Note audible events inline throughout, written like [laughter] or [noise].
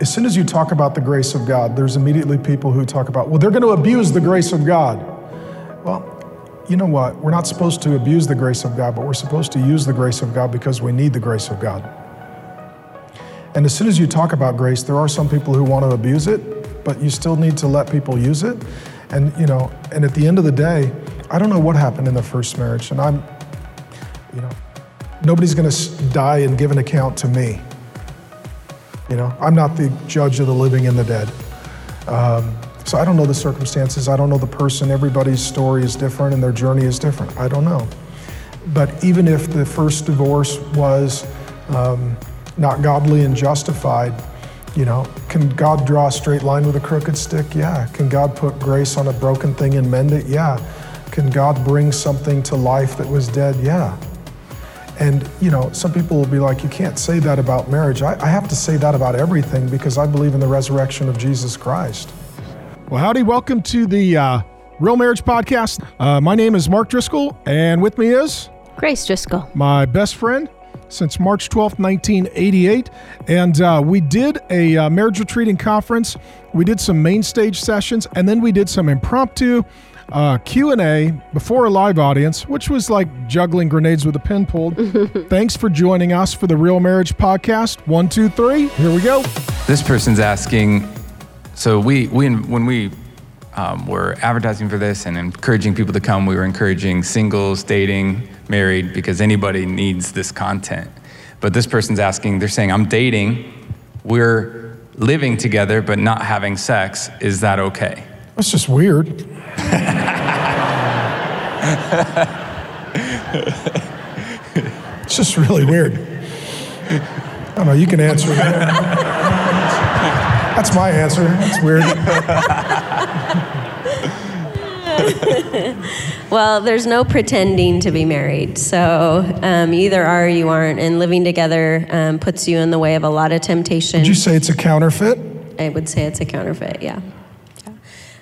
as soon as you talk about the grace of God, there's immediately people who talk about, well, they're going to abuse the grace of God. Well, you know what? We're not supposed to abuse the grace of God, but we're supposed to use the grace of God because we need the grace of God. And as soon as you talk about grace, there are some people who want to abuse it, but you still need to let people use it. And you know, and at the end of the day, I don't know what happened in the first marriage, and I'm, you know, nobody's going to die and give an account to me. You know, I'm not the judge of the living and the dead. Um, so I don't know the circumstances. I don't know the person. Everybody's story is different and their journey is different. I don't know. But even if the first divorce was um, not godly and justified, you know, can God draw a straight line with a crooked stick? Yeah. Can God put grace on a broken thing and mend it? Yeah. Can God bring something to life that was dead? Yeah. And, you know, some people will be like, you can't say that about marriage. I, I have to say that about everything because I believe in the resurrection of Jesus Christ. Well, howdy. Welcome to the uh, Real Marriage Podcast. Uh, my name is Mark Driscoll, and with me is Grace Driscoll. my best friend since March 12th, 1988. And uh, we did a uh, marriage retreat and conference. We did some main stage sessions, and then we did some impromptu uh, Q&A before a live audience, which was like juggling grenades with a pin pulled. [laughs] Thanks for joining us for the Real Marriage Podcast. One, two, three. Here we go. This person's asking, so we, we when we um, were advertising for this and encouraging people to come, we were encouraging singles, dating, married, because anybody needs this content. But this person's asking, they're saying, I'm dating, we're living together but not having sex. Is that okay? That's just weird. [laughs] it's just really weird. I don't know, you can answer that. That's my answer. It's weird. [laughs] Well, there's no pretending to be married. So um, either are or you aren't. And living together um, puts you in the way of a lot of temptation. Would you say it's a counterfeit? I would say it's a counterfeit, yeah.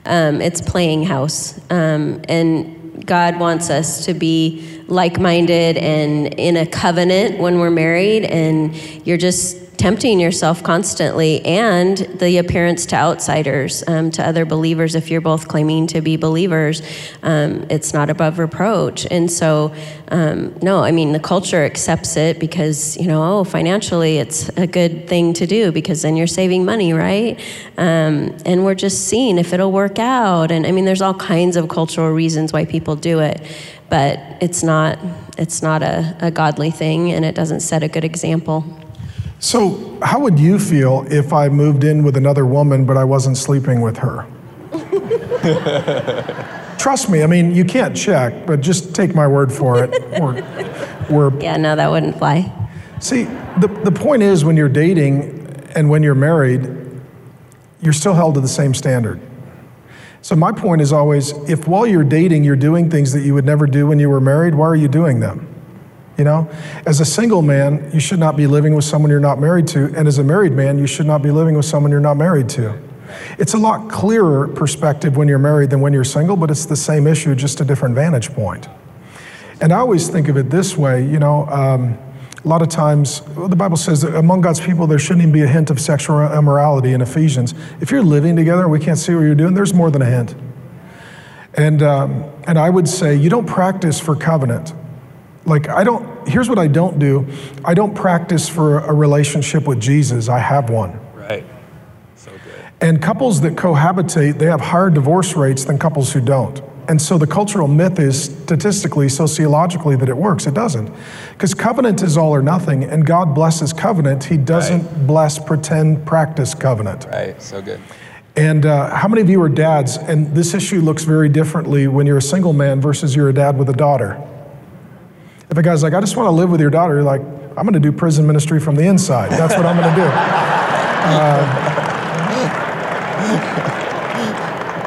Um, it's playing house. Um, and God wants us to be like minded and in a covenant when we're married, and you're just tempting yourself constantly, and the appearance to outsiders, um, to other believers, if you're both claiming to be believers, um, it's not above reproach. And so, um, no, I mean, the culture accepts it because, you know, oh, financially it's a good thing to do because then you're saving money, right? Um, and we're just seeing if it'll work out. And I mean, there's all kinds of cultural reasons why people do it but it's not it's not a, a godly thing and it doesn't set a good example So, how would you feel if I moved in with another woman, but I wasn't sleeping with her? [laughs] Trust me, I mean, you can't check, but just take my word for it. We're, we're, yeah no that wouldn't fly see, the, the point is when you're dating and when you're married, you're still held to the same standard. So, my point is always if while you're dating, you're doing things that you would never do when you were married, why are you doing them? You know, as a single man, you should not be living with someone you're not married to. And as a married man, you should not be living with someone you're not married to. It's a lot clearer perspective when you're married than when you're single, but it's the same issue, just a different vantage point. And I always think of it this way you know, um, a lot of times, well, the Bible says that among God's people, there shouldn't even be a hint of sexual immorality in Ephesians. If you're living together and we can't see what you're doing, there's more than a hint. And, um, and I would say, you don't practice for covenant. Like, I don't, here's what I don't do I don't practice for a relationship with Jesus. I have one. Right. So good. And couples that cohabitate, they have higher divorce rates than couples who don't. And so the cultural myth is statistically, sociologically, that it works. It doesn't. Because covenant is all or nothing, and God blesses covenant. He doesn't Right. bless pretend practice covenant. Right. So good. And uh, how many of you are dads? And this issue looks very differently when you're a single man versus you're a dad with a daughter. If a guy's like, I just want to live with your daughter, you're like, I'm going to do prison ministry from the inside. That's what I'm going to do. Uh,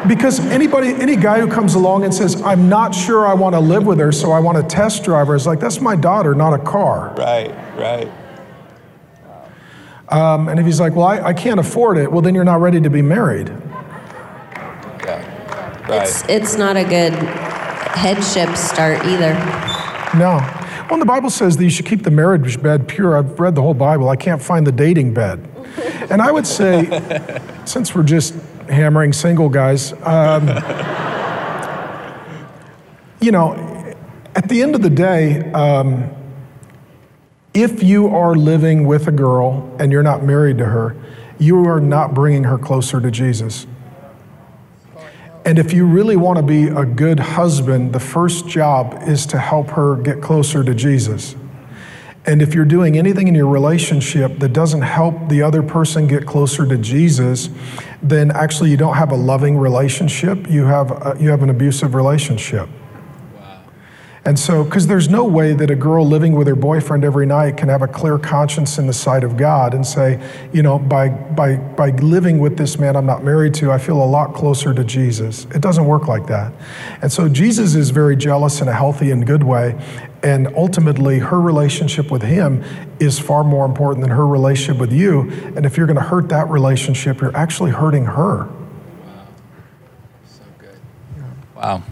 because anybody, any guy who comes along and says, I'm not sure I want to live with her, so I want to test drive her, is like, that's my daughter, not a car. Right. Right. Um, and if he's like, well, I, I can't afford it, well, then you're not ready to be married. Yeah. Right. it's, it's not a good headship start either No. Well, the Bible says that you should keep the marriage bed pure. I've read the whole Bible. I can't find the dating bed. And I would say, [laughs] since we're just hammering single guys, um, you know, at the end of the day, um, if you are living with a girl and you're not married to her, you are not bringing her closer to Jesus. And if you really want to be a good husband, the first job is to help her get closer to Jesus. And if you're doing anything in your relationship that doesn't help the other person get closer to Jesus, then actually you don't have a loving relationship, you have, a, you have an abusive relationship. And so, because there's no way that a girl living with her boyfriend every night can have a clear conscience in the sight of God and say, you know, by, by, by living with this man I'm not married to, I feel a lot closer to Jesus. It doesn't work like that. And so, Jesus is very jealous in a healthy and good way. And ultimately, her relationship with him is far more important than her relationship with you. And if you're going to hurt that relationship, you're actually hurting her. Wow. So good. Wow.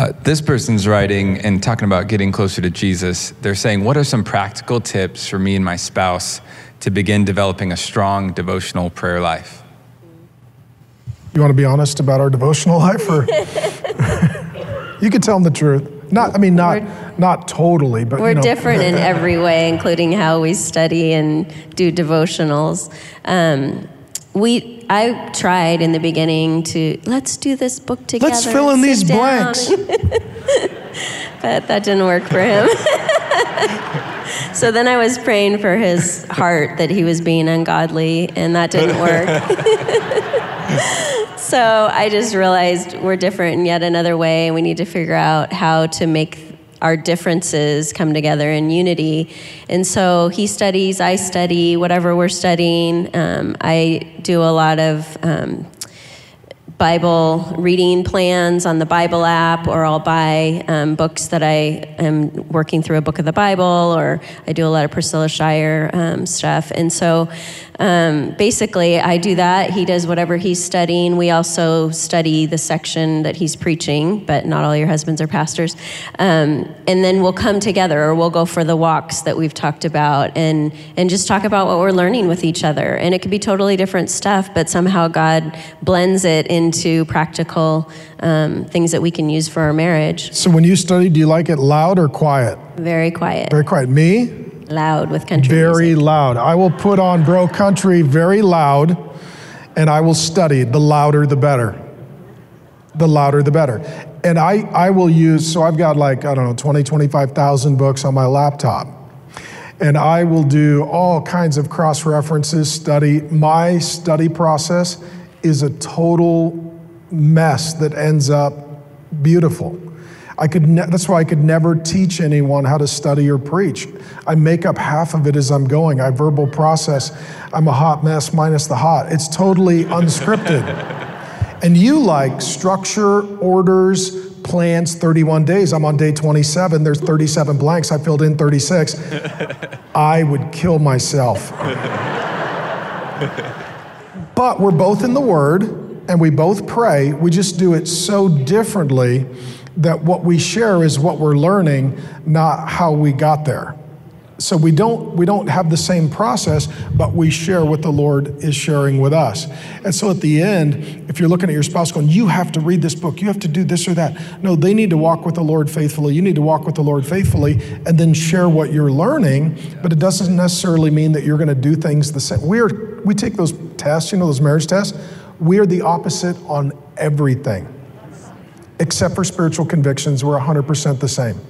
Uh, this person's writing and talking about getting closer to Jesus. They're saying, What are some practical tips for me and my spouse to begin developing a strong devotional prayer life? You want to be honest about our devotional life, or [laughs] you could tell them the truth. Not, I mean, not we're, not totally, but we're you know. different in [laughs] every way, including how we study and do devotionals. Um, we I tried in the beginning to let's do this book together. Let's fill in these blanks. [laughs] but that didn't work for him. [laughs] so then I was praying for his heart that he was being ungodly, and that didn't work. [laughs] so I just realized we're different in yet another way, and we need to figure out how to make our differences come together in unity. And so he studies, I study, whatever we're studying. Um, I do a lot of um, Bible reading plans on the Bible app, or I'll buy um, books that I am working through a book of the Bible, or I do a lot of Priscilla Shirer um, stuff. And so um, basically, I do that. He does whatever he's studying. We also study the section that he's preaching, but not all your husbands are pastors. Um, and then we'll come together, or we'll go for the walks that we've talked about, and and just talk about what we're learning with each other. And it could be totally different stuff, but somehow God blends it in into practical um, things that we can use for our marriage. So when you study, do you like it loud or quiet? Very quiet. Very quiet. Me? Loud with country Very music. loud. I will put on bro country very loud, and I will study. The louder, the better. The louder, the better. And I, I will use, so I've got like, I don't know, 20, 25,000 books on my laptop and I will do all kinds of cross references, study. My study process is a total mess that ends up beautiful. I could ne- that's why I could never teach anyone how to study or preach. I make up half of it as I'm going. I verbal process. I'm a hot mess minus the hot. It's totally unscripted. [laughs] and you like structure, orders, plans, 31 days. I'm on day 27. There's 37 blanks. I filled in 36. [laughs] I would kill myself. [laughs] but we're both in the Word and we both pray. We just do it so differently that what we share is what we're learning, not how we got there. So we don't we don't have the same process, but we share what the Lord is sharing with us. And so at the end, if you're looking at your spouse going, you have to read this book, you have to do this or that. No, they need to walk with the Lord faithfully. You need to walk with the Lord faithfully and then share what you're learning, but it doesn't necessarily mean that you're going to do things the same. We're we take those tests, you know, those marriage tests we are the opposite on everything. Except for spiritual convictions, we're 100% the same.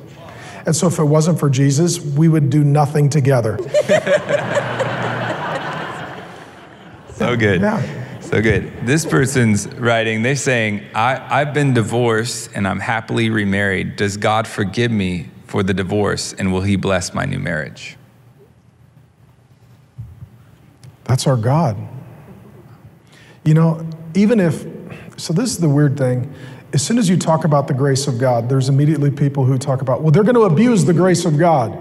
And so if it wasn't for Jesus, we would do nothing together. [laughs] so good. Yeah. So good. This person's writing, they're saying, I, I've been divorced and I'm happily remarried. Does God forgive me for the divorce and will he bless my new marriage? That's our God. You know, even if, so this is the weird thing. As soon as you talk about the grace of God, there's immediately people who talk about, well, they're going to abuse the grace of God.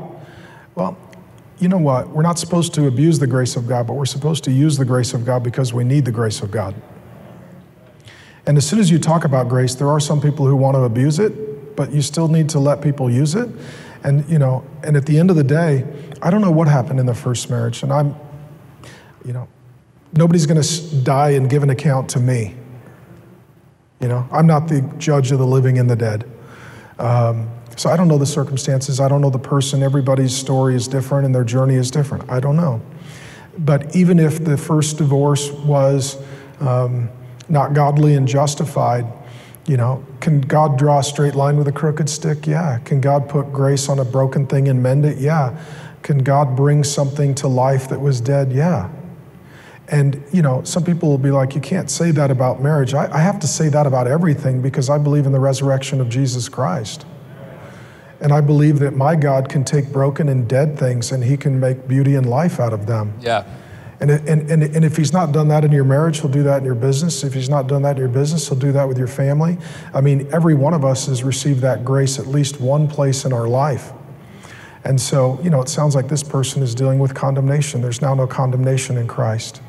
Well, you know what? We're not supposed to abuse the grace of God, but we're supposed to use the grace of God because we need the grace of God. And as soon as you talk about grace, there are some people who want to abuse it, but you still need to let people use it. And, you know, and at the end of the day, I don't know what happened in the first marriage, and I'm, You know, nobody's going to die and give an account to me. You know, I'm not the judge of the living and the dead. Um, so I don't know the circumstances. I don't know the person. Everybody's story is different and their journey is different. I don't know. But even if the first divorce was um, not godly and justified, you know, can God draw a straight line with a crooked stick? Yeah. Can God put grace on a broken thing and mend it? Yeah. Can God bring something to life that was dead? Yeah. And, you know, some people will be like, you can't say that about marriage. I, I have to say that about everything because I believe in the resurrection of Jesus Christ. And I believe that my God can take broken and dead things and he can make beauty and life out of them. Yeah. And, and, and, and if he's not done that in your marriage, he'll do that in your business. If he's not done that in your business, he'll do that with your family. I mean, every one of us has received that grace at least one place in our life. And so, you know, it sounds like this person is dealing with condemnation. There's now no condemnation in Christ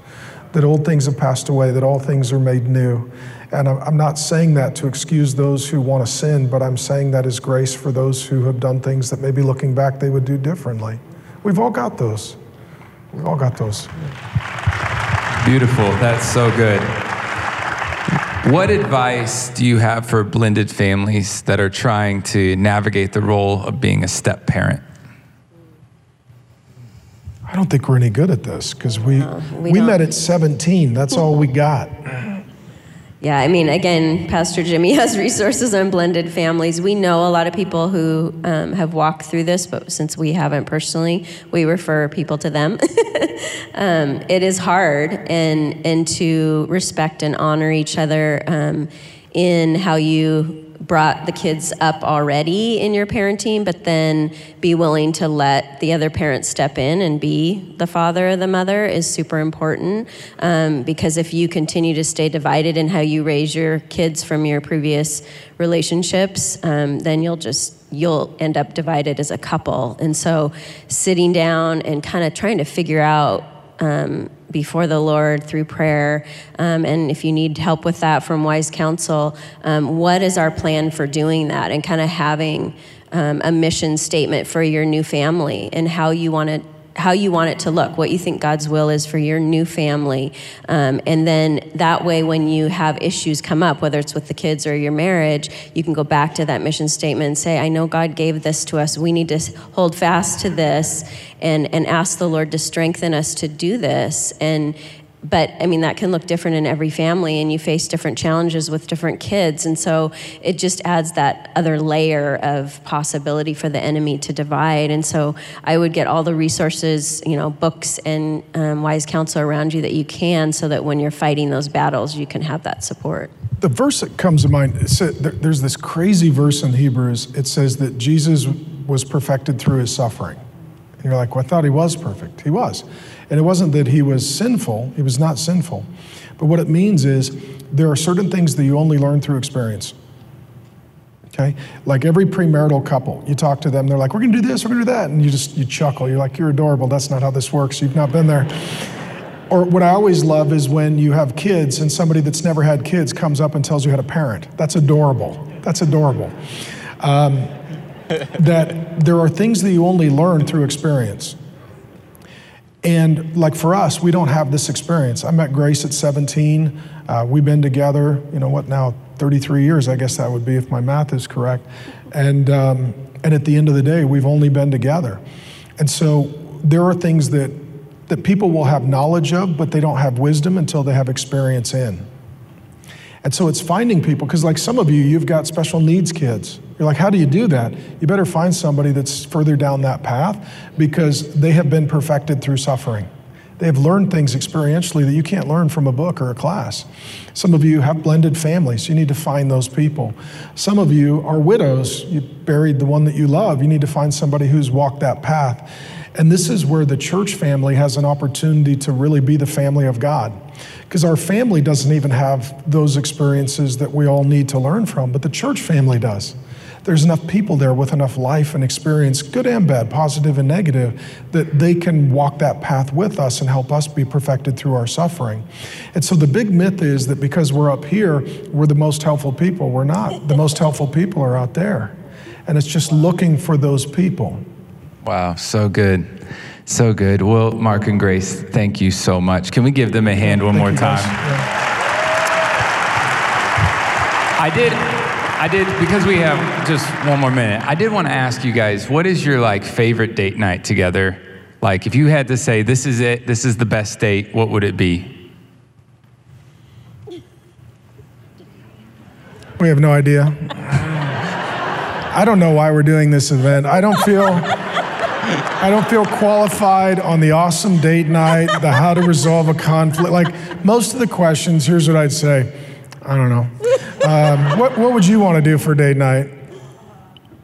that old things have passed away, that all things are made new. And I'm not saying that to excuse those who want to sin, but I'm saying that as grace for those who have done things that maybe looking back they would do differently. We've all got those. We've all got those. Beautiful. That's so good. What advice do you have for blended families that are trying to navigate the role of being a step parent? I don't think we're any good at this because we, we we, met at 17. That's all we got. [laughs] Yeah, I mean, again, Pastor Jimmy [laughs] has resources on blended families. We know a lot of people who um, have walked through this, but since we haven't personally, we refer people to them. [laughs] um, it is hard, and and to respect and honor each other um, in how you brought the kids up already in your parenting, but then be willing to let the other parent step in and be the father or the mother is super important. Um, because if you continue to stay divided in how you raise your kids from your previous relationships, um, then you'll just you'll end up divided as a couple. And so, sitting down and kind of trying to figure out um, before the Lord through prayer. Um, and if you need help with that from wise counsel, um, what is our plan for doing that and kind of having um, a mission statement for your new family and how you want to how you want it to look, what you think God's will is for your new family. Um, and then that way, when you have issues come up, whether it's with the kids or your marriage, you can go back to that mission statement and say, I know God gave this to us. We need to hold fast to this and, and ask the Lord to strengthen us to do this. And but I mean, that can look different in every family, and you face different challenges with different kids. And so it just adds that other layer of possibility for the enemy to divide. And so I would get all the resources, you know, books and um, wise counsel around you that you can, so that when you're fighting those battles, you can have that support. The verse that comes to mind, there's this crazy verse in Hebrews. It says that Jesus was perfected through his suffering. And you're like, well, I thought he was perfect. He was. And it wasn't that he was sinful, he was not sinful. But what it means is there are certain things that you only learn through experience. Okay? Like every premarital couple, you talk to them, they're like, we're gonna do this, we're gonna do that. And you just, you chuckle. You're like, you're adorable. That's not how this works. You've not been there. Or what I always love is when you have kids and somebody that's never had kids comes up and tells you how to parent. That's adorable. That's adorable. Um, that there are things that you only learn through experience. And like for us, we don't have this experience. I met Grace at 17. Uh, we've been together, you know what now, 33 years, I guess that would be if my math is correct. And, um, and at the end of the day, we've only been together. And so there are things that, that people will have knowledge of, but they don't have wisdom until they have experience in. And so it's finding people, because like some of you, you've got special needs kids. You're like, how do you do that? You better find somebody that's further down that path because they have been perfected through suffering. They have learned things experientially that you can't learn from a book or a class. Some of you have blended families. You need to find those people. Some of you are widows. You buried the one that you love. You need to find somebody who's walked that path. And this is where the church family has an opportunity to really be the family of God. Because our family doesn't even have those experiences that we all need to learn from, but the church family does. There's enough people there with enough life and experience, good and bad, positive and negative, that they can walk that path with us and help us be perfected through our suffering. And so the big myth is that because we're up here, we're the most helpful people. We're not. The most helpful people are out there. And it's just looking for those people. Wow, so good. So good. Well, Mark and Grace, thank you so much. Can we give them a hand one Thank more you, time? guys. Yeah. I did. I did because we have just one more minute. I did want to ask you guys, what is your like favorite date night together? Like, if you had to say this is it, this is the best date, what would it be? We have no idea. I don't know why we're doing this event. I don't feel I don't feel qualified on the awesome date night, the how to resolve a conflict. Like most of the questions, here's what I'd say. I don't know. Um, what, what would you want to do for date night?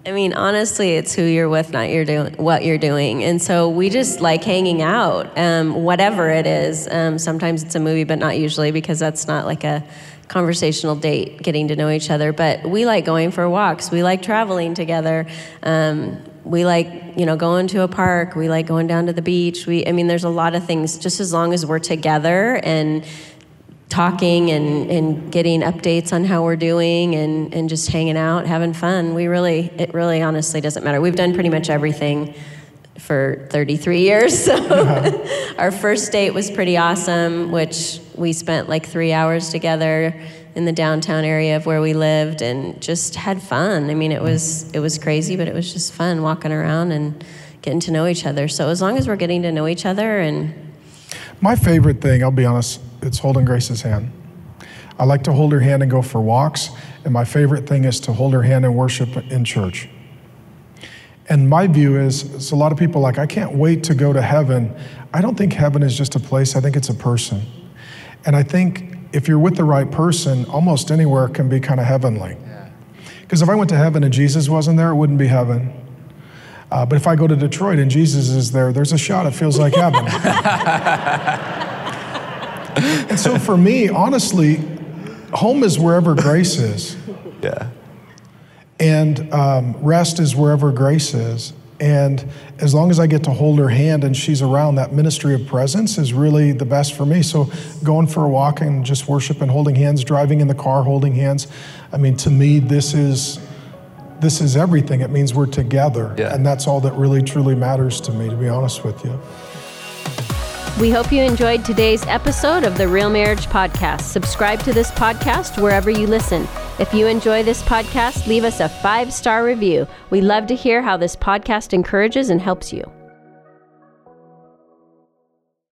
I mean, honestly, it's who you're with, not you're doing what you're doing. And so we just like hanging out, um, whatever it is. Um, sometimes it's a movie, but not usually because that's not like a conversational date, getting to know each other. But we like going for walks. We like traveling together. Um, we like, you know, going to a park. We like going down to the beach. We, I mean, there's a lot of things. Just as long as we're together and talking and, and getting updates on how we're doing and, and just hanging out, having fun. We really, it really honestly doesn't matter. We've done pretty much everything for 33 years. [laughs] So our first date was pretty awesome, which we spent like three hours together in the downtown area of where we lived and just had fun. I mean, it was, it was crazy, but it was just fun walking around and getting to know each other. So as long as we're getting to know each other and My favorite thing, I'll be honest, it's holding Grace's hand. I like to hold her hand and go for walks, and my favorite thing is to hold her hand and worship in church. And my view is, is a lot of people like, I can't wait to go to heaven. I don't think heaven is just a place, I think it's a person. And I think if you're with the right person, almost anywhere can be kind of heavenly. Because if I went to heaven and Jesus wasn't there, it wouldn't be heaven. Uh, but if I go to Detroit and Jesus is there, there's a shot, it feels like heaven. [laughs] and so for me, honestly, home is wherever grace is. Yeah. And um, rest is wherever grace is. And as long as I get to hold her hand and she's around, that ministry of presence is really the best for me. So going for a walk and just worship and holding hands, driving in the car, holding hands. I mean, to me, this is this is everything. It means we're together. Yeah. And that's all that really truly matters to me, to be honest with you. We hope you enjoyed today's episode of the Real Marriage Podcast. Subscribe to this podcast wherever you listen. If you enjoy this podcast, leave us a five star review. We love to hear how this podcast encourages and helps you.